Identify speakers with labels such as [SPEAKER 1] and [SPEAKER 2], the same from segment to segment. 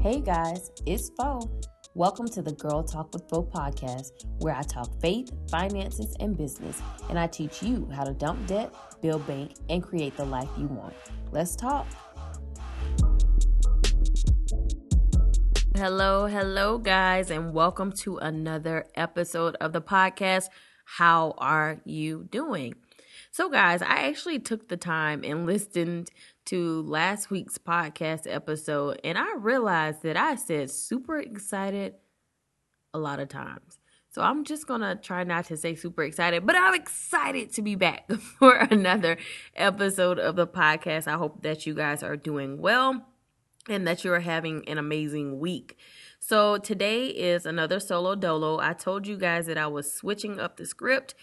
[SPEAKER 1] Hey guys, it's Fo. Welcome to the Girl Talk with Fo podcast, where I talk faith, finances, and business, and I teach you how to dump debt, build bank, and create the life you want. Let's talk. Hello, hello, guys, and welcome to another episode of the podcast. How are you doing? So, guys, I actually took the time and listened to last week's podcast episode, and I realized that I said super excited a lot of times. So I'm just going to try not to say super excited, but I'm excited to be back for another episode of the podcast. I hope that you guys are doing well and that you're having an amazing week. So today is another solo dolo. I told you guys that I was switching up the script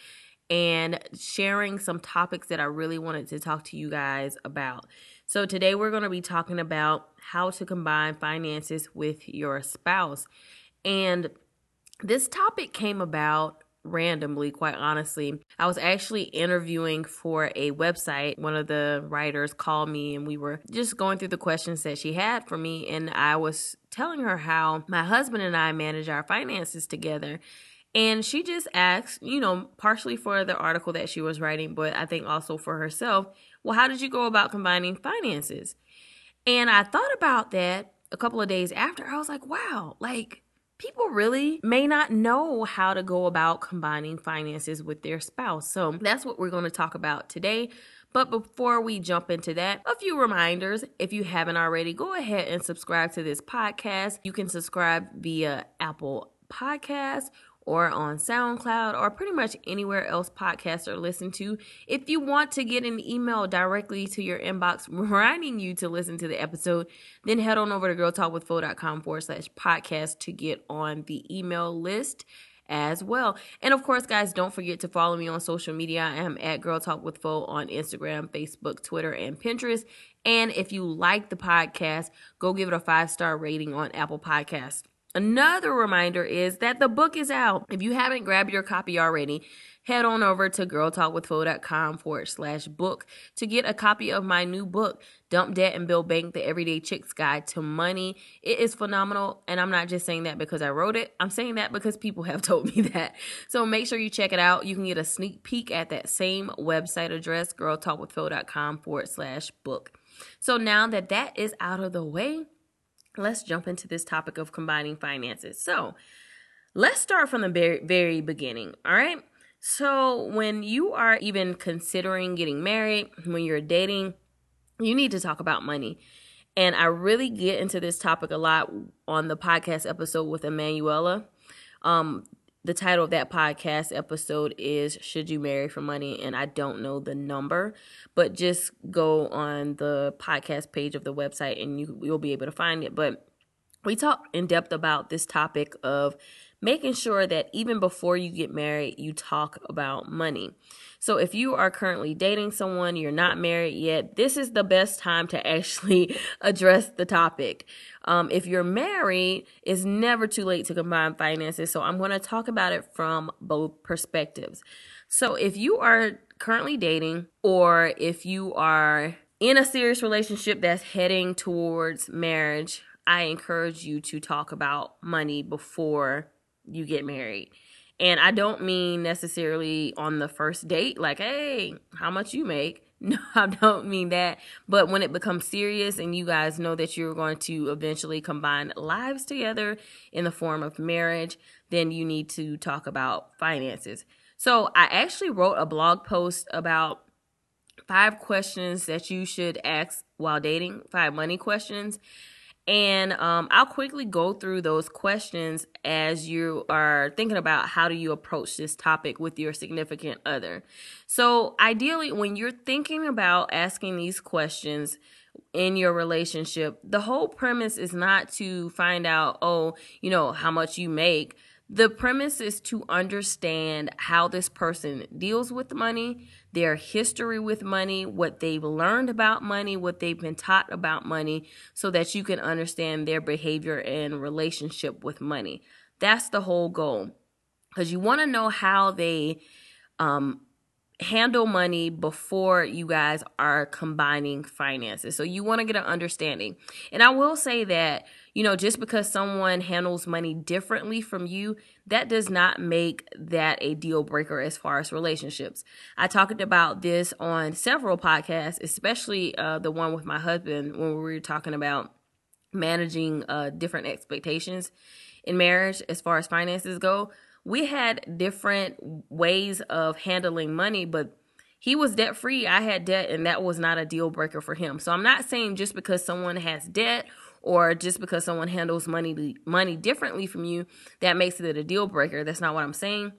[SPEAKER 1] and sharing some topics that I really wanted to talk to you guys about. So, today we're going to be talking about how to combine finances with your spouse. And this topic came about randomly, quite honestly. I was actually interviewing for a website. One of the writers called me and we were just going through the questions that she had for me. And I was telling her how my husband and I manage our finances together. And she just asked, you know, partially for the article that she was writing, but I think also for herself, well, how did you go about combining finances? And I thought about that a couple of days after. I was like, wow, like people really may not know how to go about combining finances with their spouse. So that's what we're going to talk about today. But before we jump into that, a few reminders. If you haven't already, go ahead and subscribe to this podcast. You can subscribe via Apple Podcasts or on SoundCloud or pretty much anywhere else podcasts are listened to. If you want to get an email directly to your inbox reminding you to listen to the episode, then head on over to girltalkwithfo.com forward slash podcast to get on the email list as well. And of course, guys, don't forget to follow me on social media. I am at Girl Talk with Fo on Instagram, Facebook, Twitter, and Pinterest. And if you like the podcast, go give it a five star rating on Apple Podcasts. Another reminder is that the book is out. If you haven't grabbed your copy already, head on over to girltalkwithfo.com forward slash book to get a copy of my new book, Dump Debt and Build Bank, The Everyday Chick's Guide to Money. It is phenomenal, and I'm not just saying that because I wrote it. I'm saying that because people have told me that. So make sure you check it out. You can get a sneak peek at that same website address, girltalkwithfo.com forward slash book. So now that that is out of the way, let's jump into this topic of combining finances. So, let's start from the very, very beginning. All right. So, when you are even considering getting married, when you're dating, you need to talk about money. And I really get into this topic a lot on the podcast episode with Emanuela. Um, the title of that podcast episode is Should You Marry for Money? And I don't know the number, but just go on the podcast page of the website and you, you'll be able to find it. But we talk in depth about this topic of making sure that even before you get married, you talk about money. So if you are currently dating someone, you're not married yet, this is the best time to actually address the topic. Um, if you're married, it's never too late to combine finances. So I'm going to talk about it from both perspectives. So if you are currently dating, or if you are in a serious relationship that's heading towards marriage, I encourage you to talk about money before you get married. And I don't mean necessarily on the first date, like, hey, how much you make? No, I don't mean that. But when it becomes serious and you guys know that you're going to eventually combine lives together in the form of marriage, then you need to talk about finances. So I actually wrote a blog post about five questions that you should ask while dating, five money questions. And um, I'll quickly go through those questions as you are thinking about how do you approach this topic with your significant other. So, ideally, when you're thinking about asking these questions in your relationship, the whole premise is not to find out, oh, you know, how much you make. The premise is to understand how this person deals with money, their history with money, what they've learned about money, what they've been taught about money, so that you can understand their behavior and relationship with money. That's the whole goal. Because you want to know how they um, handle money before you guys are combining finances. So you want to get an understanding. And I will say that, you know, just because someone handles money differently from you, that does not make that a deal breaker as far as relationships. I talked about this on several podcasts, especially uh, the one with my husband when we were talking about managing uh, different expectations in marriage as far as finances go we had different ways of handling money, but he was debt free. I had debt, and that was not a deal breaker for him. So I'm not saying just because someone has debt or just because someone handles money money differently from you that makes it a deal breaker. That's not what I'm saying.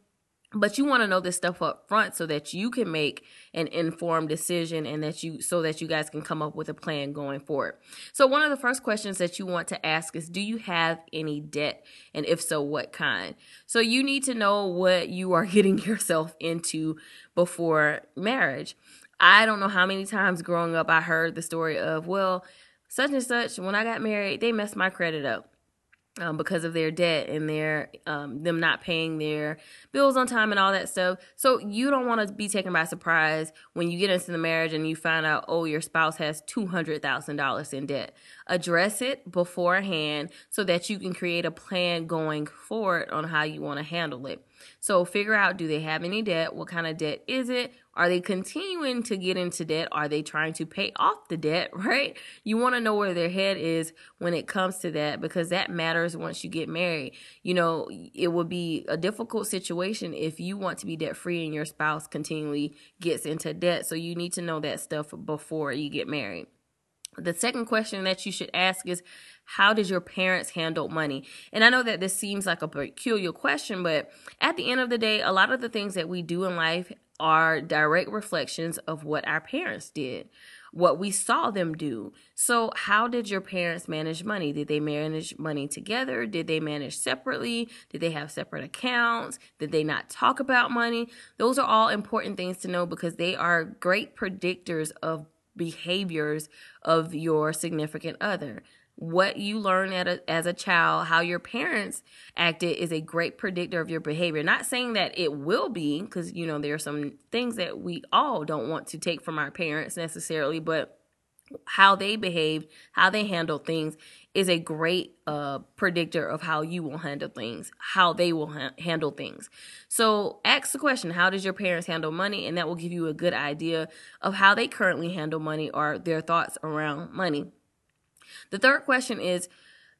[SPEAKER 1] But you want to know this stuff up front so that you can make an informed decision and that you so that you guys can come up with a plan going forward. So one of the first questions that you want to ask is do you have any debt? And if so what kind? So you need to know what you are getting yourself into before marriage. I don't know how many times growing up i heard the story of well such and such when i got married they messed my credit up um, because of their debt and their um, them not paying their bills on time and all that stuff. So you don't want to be taken by surprise when you get into the marriage and you find out, oh, your spouse has two hundred thousand dollars in debt. Address it beforehand so that you can create a plan going forward on how you want to handle it. So figure out do they have any debt? What kind of debt is it? Are they continuing to get into debt? Are they trying to pay off the debt, right? You want to know where their head is when it comes to that because that matters once you get married. You know, it would be a difficult situation if you want to be debt free and your spouse continually gets into debt. So you need to know that stuff before you get married. The second question that you should ask is how did your parents handle money? And I know that this seems like a peculiar question, but at the end of the day, a lot of the things that we do in life are direct reflections of what our parents did, what we saw them do. So, how did your parents manage money? Did they manage money together? Did they manage separately? Did they have separate accounts? Did they not talk about money? Those are all important things to know because they are great predictors of behaviors of your significant other. What you learn a, as a child, how your parents acted, is a great predictor of your behavior. Not saying that it will be, because, you know, there are some things that we all don't want to take from our parents necessarily, but how they behave, how they handle things is a great uh, predictor of how you will handle things, how they will ha- handle things. So ask the question, how does your parents handle money? And that will give you a good idea of how they currently handle money or their thoughts around money. The third question is,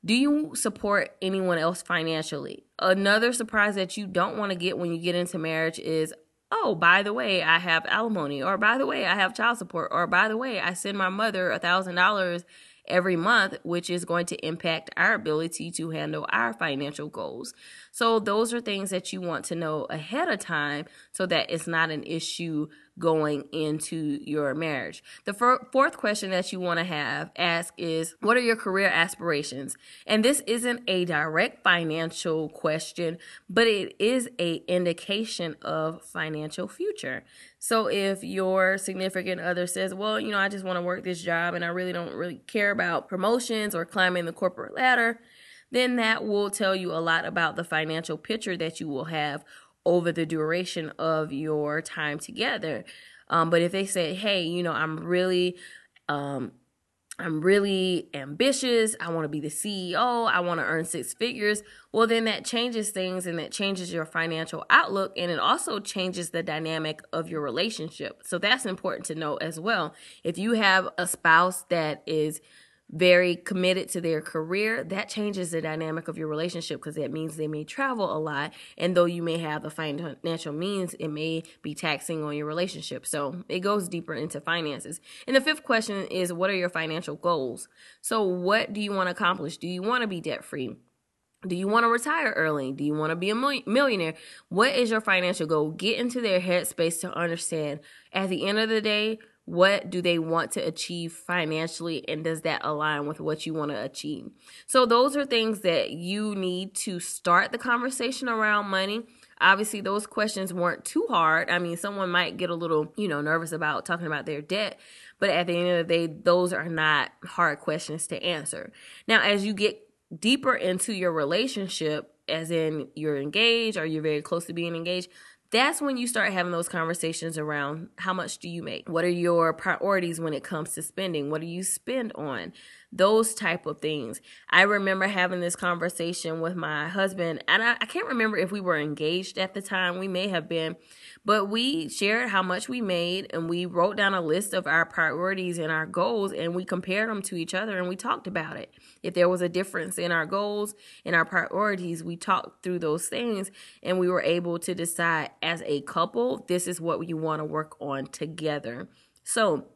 [SPEAKER 1] do you support anyone else financially? Another surprise that you don't want to get when you get into marriage is, oh, by the way, I have alimony, or by the way, I have child support, or by the way, I send my mother a thousand dollars every month, which is going to impact our ability to handle our financial goals. So, those are things that you want to know ahead of time so that it's not an issue going into your marriage. The fourth question that you want to have ask is what are your career aspirations? And this isn't a direct financial question, but it is a indication of financial future. So if your significant other says, "Well, you know, I just want to work this job and I really don't really care about promotions or climbing the corporate ladder," then that will tell you a lot about the financial picture that you will have over the duration of your time together. Um, but if they say, hey, you know, I'm really, um, I'm really ambitious. I want to be the CEO. I want to earn six figures. Well, then that changes things and that changes your financial outlook. And it also changes the dynamic of your relationship. So that's important to know as well. If you have a spouse that is very committed to their career, that changes the dynamic of your relationship because that means they may travel a lot. And though you may have the financial means, it may be taxing on your relationship. So it goes deeper into finances. And the fifth question is what are your financial goals? So, what do you want to accomplish? Do you want to be debt free? Do you want to retire early? Do you want to be a millionaire? What is your financial goal? Get into their headspace to understand at the end of the day, what do they want to achieve financially and does that align with what you want to achieve? So those are things that you need to start the conversation around money. Obviously those questions weren't too hard. I mean someone might get a little you know nervous about talking about their debt but at the end of the day those are not hard questions to answer. Now as you get deeper into your relationship as in you're engaged or you're very close to being engaged that's when you start having those conversations around how much do you make? What are your priorities when it comes to spending? What do you spend on? Those type of things. I remember having this conversation with my husband, and I, I can't remember if we were engaged at the time. We may have been, but we shared how much we made and we wrote down a list of our priorities and our goals and we compared them to each other and we talked about it. If there was a difference in our goals and our priorities, we talked through those things and we were able to decide as a couple, this is what we want to work on together. So,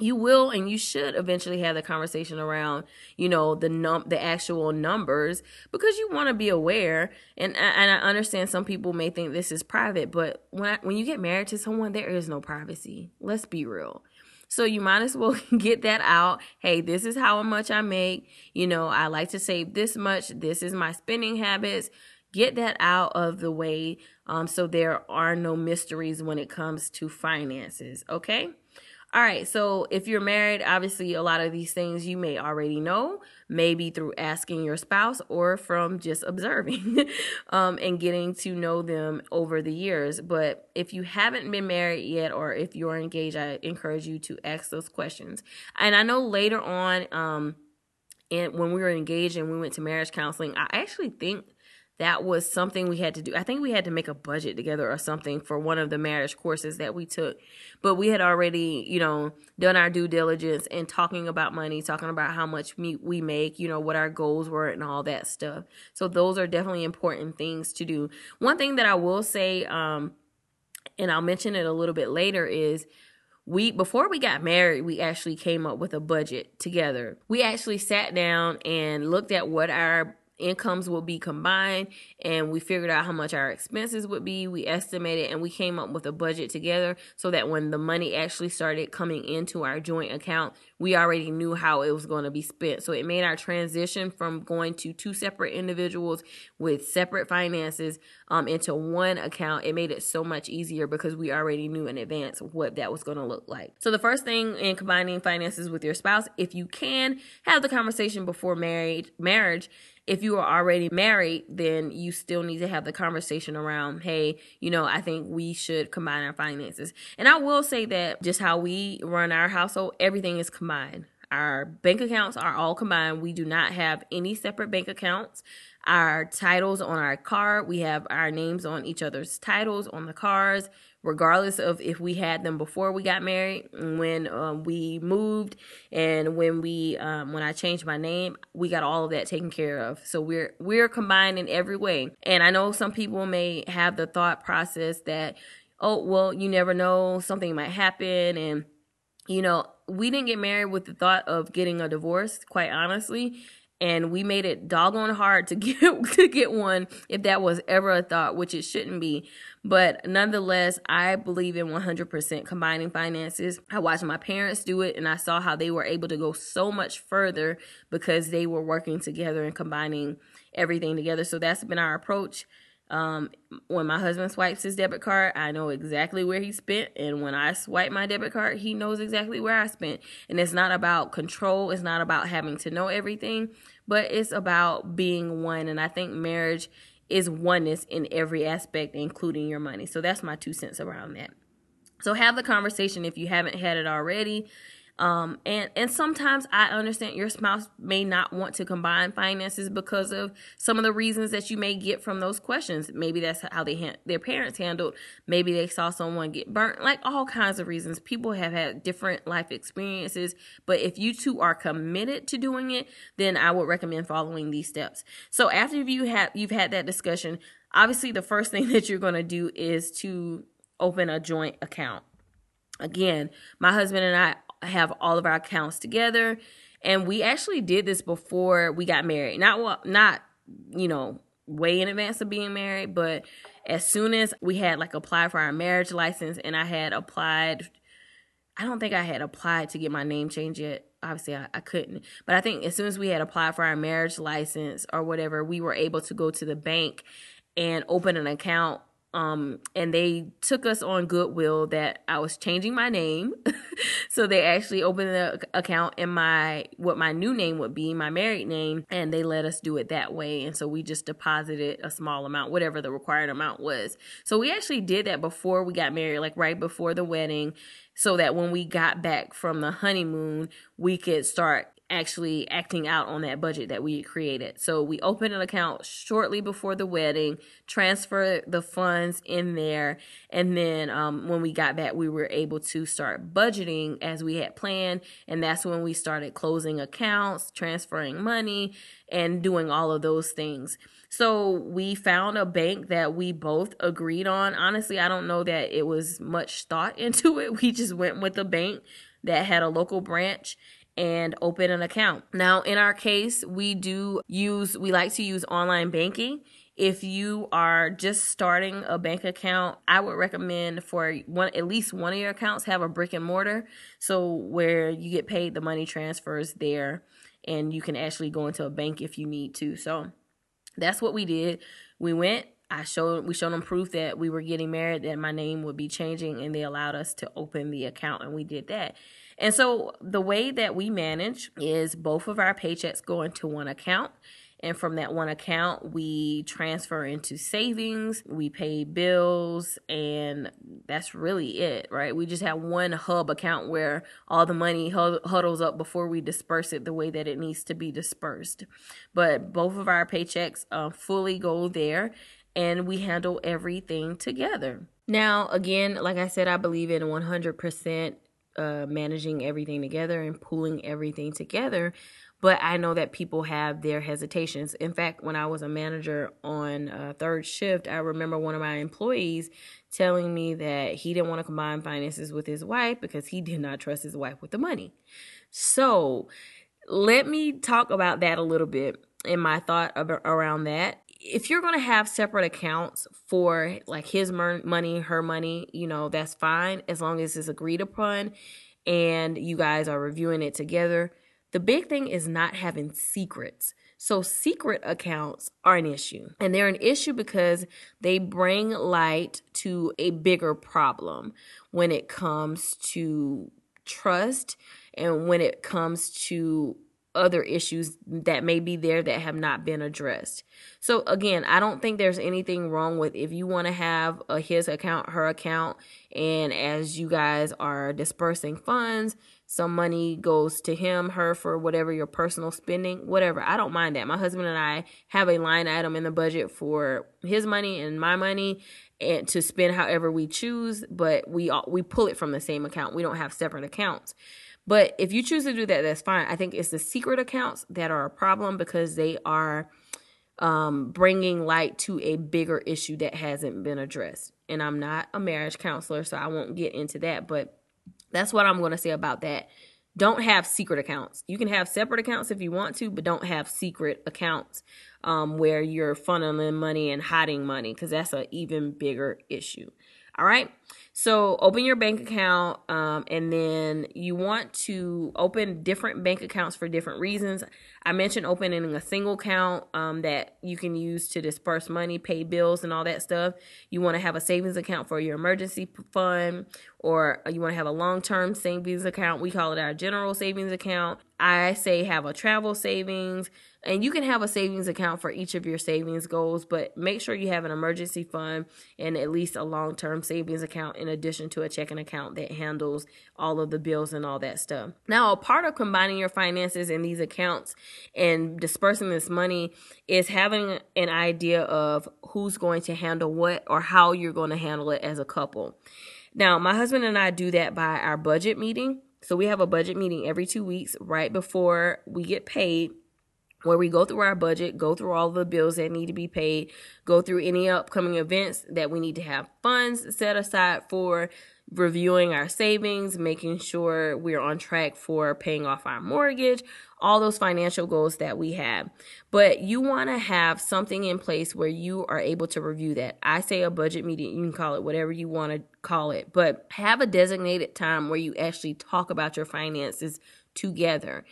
[SPEAKER 1] you will and you should eventually have the conversation around you know the num the actual numbers because you want to be aware. And and I understand some people may think this is private but when I, when you get married to someone there is no privacy. Let's be real. So you might as well get that out. Hey this is how much I make. You know I like to save this much. This is my spending habits. Get that out of the way um, so there are no mysteries when it comes to finances okay all right, so if you're married, obviously a lot of these things you may already know, maybe through asking your spouse or from just observing um, and getting to know them over the years. But if you haven't been married yet or if you're engaged, I encourage you to ask those questions. And I know later on, um, and when we were engaged and we went to marriage counseling, I actually think that was something we had to do. I think we had to make a budget together or something for one of the marriage courses that we took. But we had already, you know, done our due diligence and talking about money, talking about how much we make, you know, what our goals were and all that stuff. So those are definitely important things to do. One thing that I will say, um, and I'll mention it a little bit later, is we before we got married we actually came up with a budget together we actually sat down and looked at what our incomes will be combined and we figured out how much our expenses would be. We estimated and we came up with a budget together so that when the money actually started coming into our joint account we already knew how it was going to be spent. So it made our transition from going to two separate individuals with separate finances um, into one account it made it so much easier because we already knew in advance what that was going to look like. So the first thing in combining finances with your spouse if you can have the conversation before marriage marriage if you are already married, then you still need to have the conversation around, hey, you know, I think we should combine our finances. And I will say that just how we run our household, everything is combined. Our bank accounts are all combined. We do not have any separate bank accounts. Our titles on our car, we have our names on each other's titles on the cars regardless of if we had them before we got married, when um, we moved, and when we um, when I changed my name, we got all of that taken care of. So we're we're combined in every way. And I know some people may have the thought process that, oh well, you never know, something might happen, and you know we didn't get married with the thought of getting a divorce. Quite honestly, and we made it doggone hard to get to get one if that was ever a thought which it shouldn't be. But nonetheless i believe in 100% combining finances. I watched my parents do it and i saw how they were able to go so much further because they were working together and combining everything together. So that's been our approach um, when my husband swipes his debit card, I know exactly where he spent. And when I swipe my debit card, he knows exactly where I spent. And it's not about control, it's not about having to know everything, but it's about being one. And I think marriage is oneness in every aspect, including your money. So that's my two cents around that. So have the conversation if you haven't had it already. Um, and and sometimes I understand your spouse may not want to combine finances because of some of the reasons that you may get from those questions. Maybe that's how they ha- their parents handled. Maybe they saw someone get burnt. Like all kinds of reasons. People have had different life experiences. But if you two are committed to doing it, then I would recommend following these steps. So after you have you've had that discussion, obviously the first thing that you're going to do is to open a joint account. Again, my husband and I have all of our accounts together. And we actually did this before we got married. Not well not, you know, way in advance of being married, but as soon as we had like applied for our marriage license and I had applied I don't think I had applied to get my name changed yet. Obviously, I, I, couldn't. But I think as soon as we had applied for our marriage license or whatever, we were able to go to the bank and open an account um, and they took us on goodwill that I was changing my name. so they actually opened the account in my what my new name would be, my married name, and they let us do it that way. And so we just deposited a small amount, whatever the required amount was. So we actually did that before we got married, like right before the wedding, so that when we got back from the honeymoon, we could start actually acting out on that budget that we created. So we opened an account shortly before the wedding, transfer the funds in there, and then um, when we got back, we were able to start budgeting as we had planned, and that's when we started closing accounts, transferring money, and doing all of those things. So we found a bank that we both agreed on. Honestly, I don't know that it was much thought into it. We just went with a bank that had a local branch and open an account. Now, in our case, we do use, we like to use online banking. If you are just starting a bank account, I would recommend for one at least one of your accounts have a brick and mortar, so where you get paid, the money transfers there, and you can actually go into a bank if you need to. So that's what we did. We went. I showed we showed them proof that we were getting married, that my name would be changing, and they allowed us to open the account, and we did that. And so the way that we manage is both of our paychecks go into one account. And from that one account, we transfer into savings, we pay bills, and that's really it, right? We just have one hub account where all the money huddles up before we disperse it the way that it needs to be dispersed. But both of our paychecks uh, fully go there, and we handle everything together. Now, again, like I said, I believe in 100% uh, managing everything together and pulling everything together. But I know that people have their hesitations. In fact, when I was a manager on uh, third shift, I remember one of my employees telling me that he didn't want to combine finances with his wife because he did not trust his wife with the money. So, let me talk about that a little bit and my thought around that if you're going to have separate accounts for like his money, her money, you know, that's fine as long as it's agreed upon and you guys are reviewing it together. The big thing is not having secrets. So, secret accounts are an issue. And they're an issue because they bring light to a bigger problem when it comes to trust and when it comes to other issues that may be there that have not been addressed. So again, I don't think there's anything wrong with if you want to have a his account, her account, and as you guys are dispersing funds, some money goes to him, her for whatever your personal spending, whatever. I don't mind that. My husband and I have a line item in the budget for his money and my money and to spend however we choose, but we all, we pull it from the same account. We don't have separate accounts. But if you choose to do that, that's fine. I think it's the secret accounts that are a problem because they are um, bringing light to a bigger issue that hasn't been addressed. And I'm not a marriage counselor, so I won't get into that. But that's what I'm going to say about that. Don't have secret accounts. You can have separate accounts if you want to, but don't have secret accounts um, where you're funneling money and hiding money because that's an even bigger issue. All right. So open your bank account, um, and then you want to open different bank accounts for different reasons. I mentioned opening a single account um, that you can use to disperse money, pay bills, and all that stuff. You want to have a savings account for your emergency fund, or you want to have a long term savings account. We call it our general savings account. I say have a travel savings, and you can have a savings account for each of your savings goals, but make sure you have an emergency fund and at least a long term savings account in addition to a checking account that handles all of the bills and all that stuff. Now, a part of combining your finances in these accounts and dispersing this money is having an idea of who's going to handle what or how you're going to handle it as a couple. Now, my husband and I do that by our budget meeting. So we have a budget meeting every two weeks right before we get paid where we go through our budget, go through all the bills that need to be paid, go through any upcoming events that we need to have funds set aside for, reviewing our savings, making sure we're on track for paying off our mortgage, all those financial goals that we have. But you want to have something in place where you are able to review that. I say a budget meeting, you can call it whatever you want to call it, but have a designated time where you actually talk about your finances together.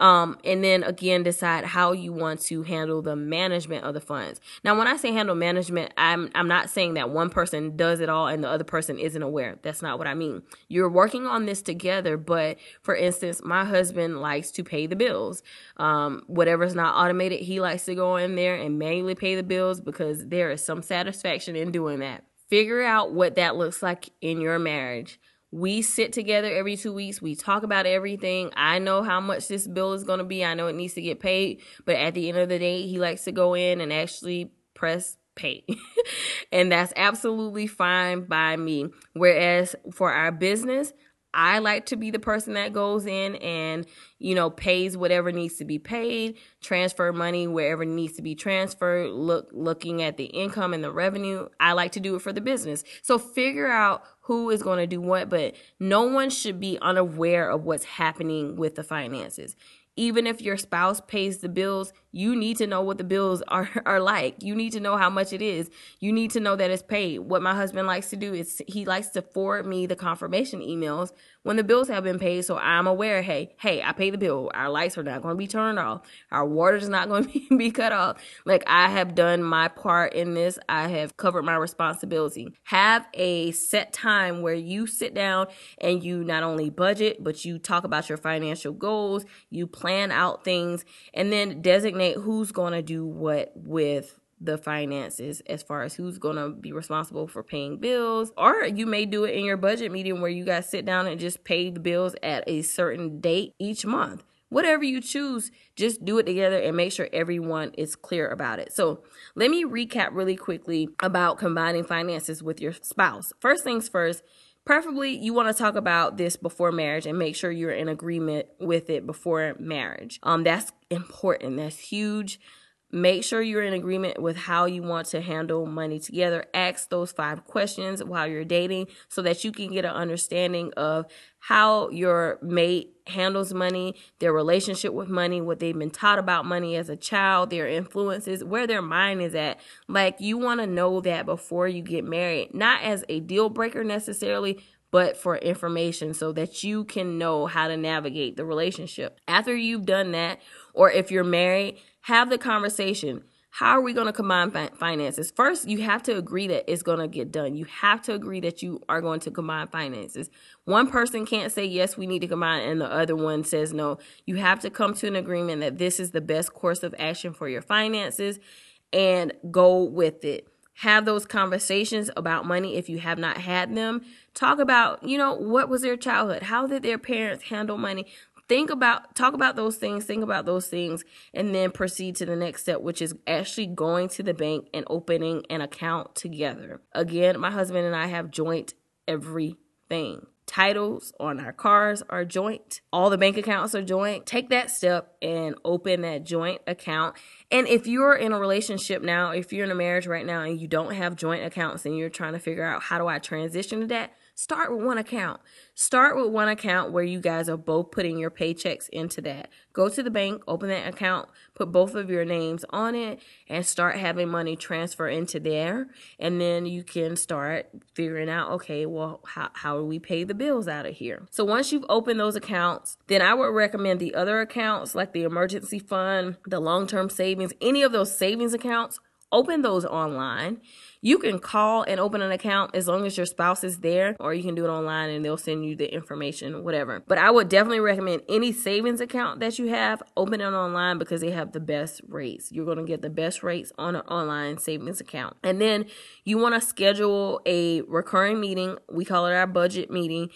[SPEAKER 1] Um, and then again, decide how you want to handle the management of the funds. Now, when I say handle management, I'm I'm not saying that one person does it all and the other person isn't aware. That's not what I mean. You're working on this together, but for instance, my husband likes to pay the bills. Um, whatever's not automated, he likes to go in there and manually pay the bills because there is some satisfaction in doing that. Figure out what that looks like in your marriage we sit together every two weeks. We talk about everything. I know how much this bill is going to be. I know it needs to get paid. But at the end of the day, he likes to go in and actually press pay. and that's absolutely fine by me. Whereas for our business, I like to be the person that goes in and, you know, pays whatever needs to be paid, transfer money wherever needs to be transferred, look looking at the income and the revenue. I like to do it for the business. So figure out who is going to do what, but no one should be unaware of what's happening with the finances. Even if your spouse pays the bills, you need to know what the bills are, are like. You need to know how much it is. You need to know that it's paid. What my husband likes to do is he likes to forward me the confirmation emails when the bills have been paid so I'm aware, hey, hey, I paid the bill. Our lights are not going to be turned off. Our water is not going to be cut off. Like I have done my part in this. I have covered my responsibility. Have a set time where you sit down and you not only budget, but you talk about your financial goals, you plan out things, and then designate who's going to do what with the finances as far as who's going to be responsible for paying bills? Or you may do it in your budget meeting where you guys sit down and just pay the bills at a certain date each month. Whatever you choose just do it together and make sure everyone is clear about it. So let me recap really quickly about combining finances with your spouse. First things first preferably you want to talk about this before marriage and make sure you're in agreement with it before marriage. Um that's important. That's huge Make sure you're in agreement with how you want to handle money together. Ask those five questions while you're dating so that you can get an understanding of how your mate handles money, their relationship with money, what they've been taught about money as a child, their influences, where their mind is at. Like you want to know that before you get married, not as a deal breaker necessarily, but for information so that you can know how to navigate the relationship. After you've done that, or if you're married, have the conversation. How are we going to combine finances? First, you have to agree that it's going to get done. You have to agree that you are going to combine finances. One person can't say, yes, we need to combine, and the other one says no. You have to come to an agreement that this is the best course of action for your finances and go with it. Have those conversations about money if you have not had them. Talk about, you know, what was their childhood? How did their parents handle money? Think about talk about those things think about those things and then proceed to the next step which is actually going to the bank and opening an account together. Again my husband and i have joint everything. Titles on our cars are joint. All the bank accounts are joint. Take that step and open that joint account. And if you're in a relationship now if you're in a marriage right now and you don't have joint accounts and you're trying to figure out how do i transition to that Start with one account. Start with one account where you guys are both putting your paychecks into that. Go to the bank, open that account, put both of your names on it, and start having money transfer into there. And then you can start figuring out, okay, well, how, how do we pay the bills out of here? So once you've opened those accounts, then I would recommend the other accounts like the emergency fund, the long term savings, any of those savings accounts, open those online you can call and open an account as long as your spouse is there, or you can do it online and they'll send you the information, whatever. But I would definitely recommend any savings account that you have, open it online because they have the best rates. You're going to get the best rates on an online savings account. And then you want to schedule a recurring meeting. We call it our budget meeting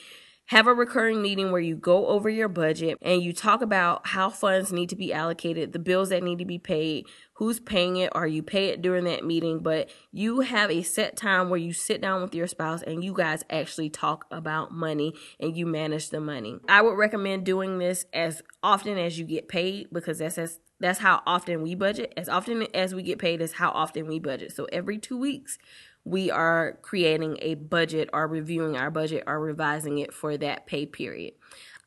[SPEAKER 1] have a recurring meeting where you go over your budget and you talk about how funds need to be allocated, the bills that need to be paid, who's paying it, or you pay it during that meeting. But you have a set time where you sit down with your spouse and you guys actually talk about money and you manage the money. I would recommend doing this as often as you get paid because that's as that's how often we budget. As often as we get paid is how often we budget. So every two weeks we are creating a budget or reviewing our budget or revising it for that pay period.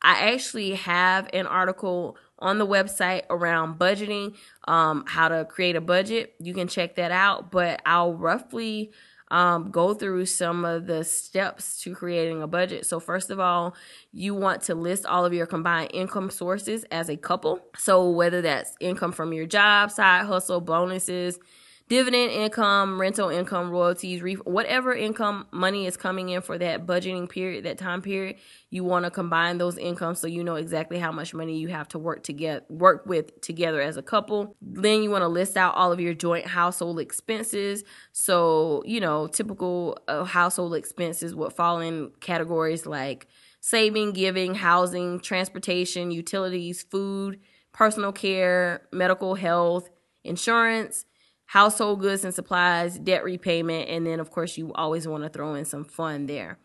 [SPEAKER 1] I actually have an article on the website around budgeting, um, how to create a budget. You can check that out, but I'll roughly um, go through some of the steps to creating a budget. So, first of all, you want to list all of your combined income sources as a couple. So, whether that's income from your job, side hustle, bonuses, dividend income, rental income, royalties, whatever income money is coming in for that budgeting period, that time period, you want to combine those incomes so you know exactly how much money you have to work to get work with together as a couple. Then you want to list out all of your joint household expenses. So, you know, typical uh, household expenses would fall in categories like saving, giving, housing, transportation, utilities, food, personal care, medical health, insurance, household goods and supplies, debt repayment, and then of course you always want to throw in some fun there.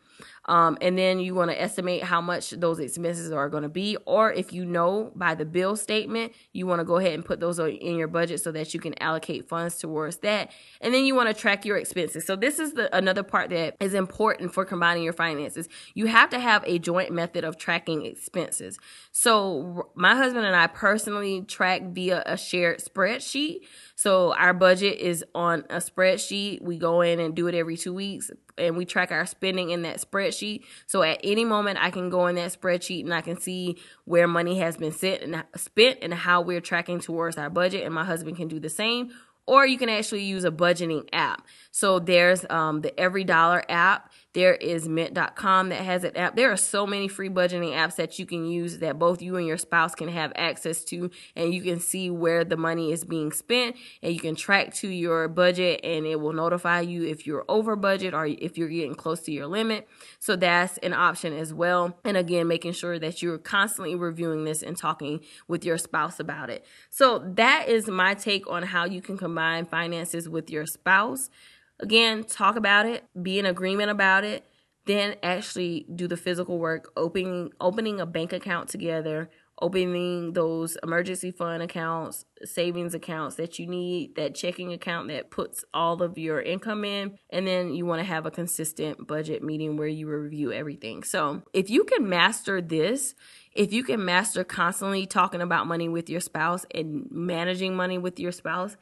[SPEAKER 1] Um, and then you want to estimate how much those expenses are going to be. Or if you know by the bill statement, you want to go ahead and put those in your budget so that you can allocate funds towards that. And then you want to track your expenses. So this is the another part that is important for combining your finances. You have to have a joint method of tracking expenses. So my husband and I personally track via a shared spreadsheet. So our budget is on a spreadsheet. We go in and do it every two weeks and we track our spending in that spreadsheet. So at any moment I can go in that spreadsheet and I can see where money has been sent and spent and how we're tracking towards our budget and my husband can do the same or you can actually use a budgeting app. So there's um, the Every Dollar app. There is Mint.com that has an app. There are so many free budgeting apps that you can use that both you and your spouse can have access to, and you can see where the money is being spent, and you can track to your budget, and it will notify you if you're over budget or if you're getting close to your limit. So that's an option as well. And again, making sure that you're constantly reviewing this and talking with your spouse about it. So that is my take on how you can combine finances with your spouse. Again, talk about it, be in agreement about it, then actually do the physical work, opening opening a bank account together, opening those emergency fund accounts, savings accounts that you need, that checking account that puts all of your income in, and then you want to have a consistent budget meeting where you review everything. So, if you can master this, if you can master constantly talking about money with your spouse and managing money with your spouse,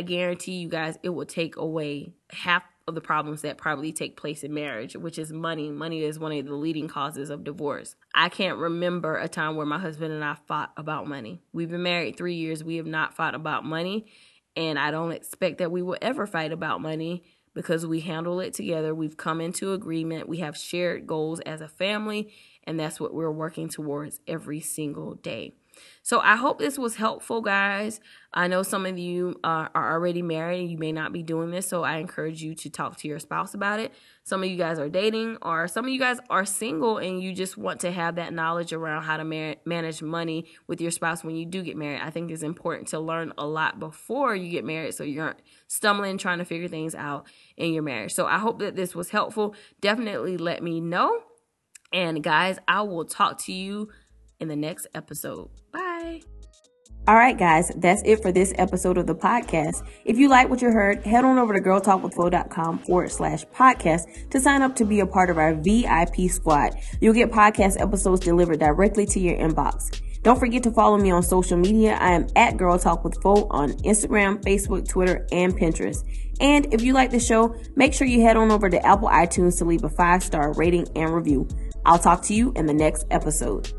[SPEAKER 1] I guarantee you guys it will take away half of the problems that probably take place in marriage, which is money. Money is one of the leading causes of divorce. I can't remember a time where my husband and I fought about money. We've been married three years. We have not fought about money. And I don't expect that we will ever fight about money because we handle it together. We've come into agreement. We have shared goals as a family. And that's what we're working towards every single day. So I hope this was helpful, guys. I know some of you uh, are already married and you may not be doing this, so I encourage you to talk to your spouse about it. Some of you guys are dating, or some of you guys are single and you just want to have that knowledge around how to mar- manage money with your spouse when you do get married. I think it's important to learn a lot before you get married so you aren't stumbling trying to figure things out in your marriage. So I hope that this was helpful. Definitely let me know. And guys, I will talk to you in the next episode. Bye.
[SPEAKER 2] All right, guys, that's it for this episode of the podcast. If you like what you heard, head on over to girltalkwithfo.com forward slash podcast to sign up to be a part of our VIP squad. You'll get podcast episodes delivered directly to your inbox. Don't forget to follow me on social media. I am at Girl Talk with Fo on Instagram, Facebook, Twitter, and Pinterest. And if you like the show, make sure you head on over to Apple iTunes to leave a five star rating and review. I'll talk to you in the next episode.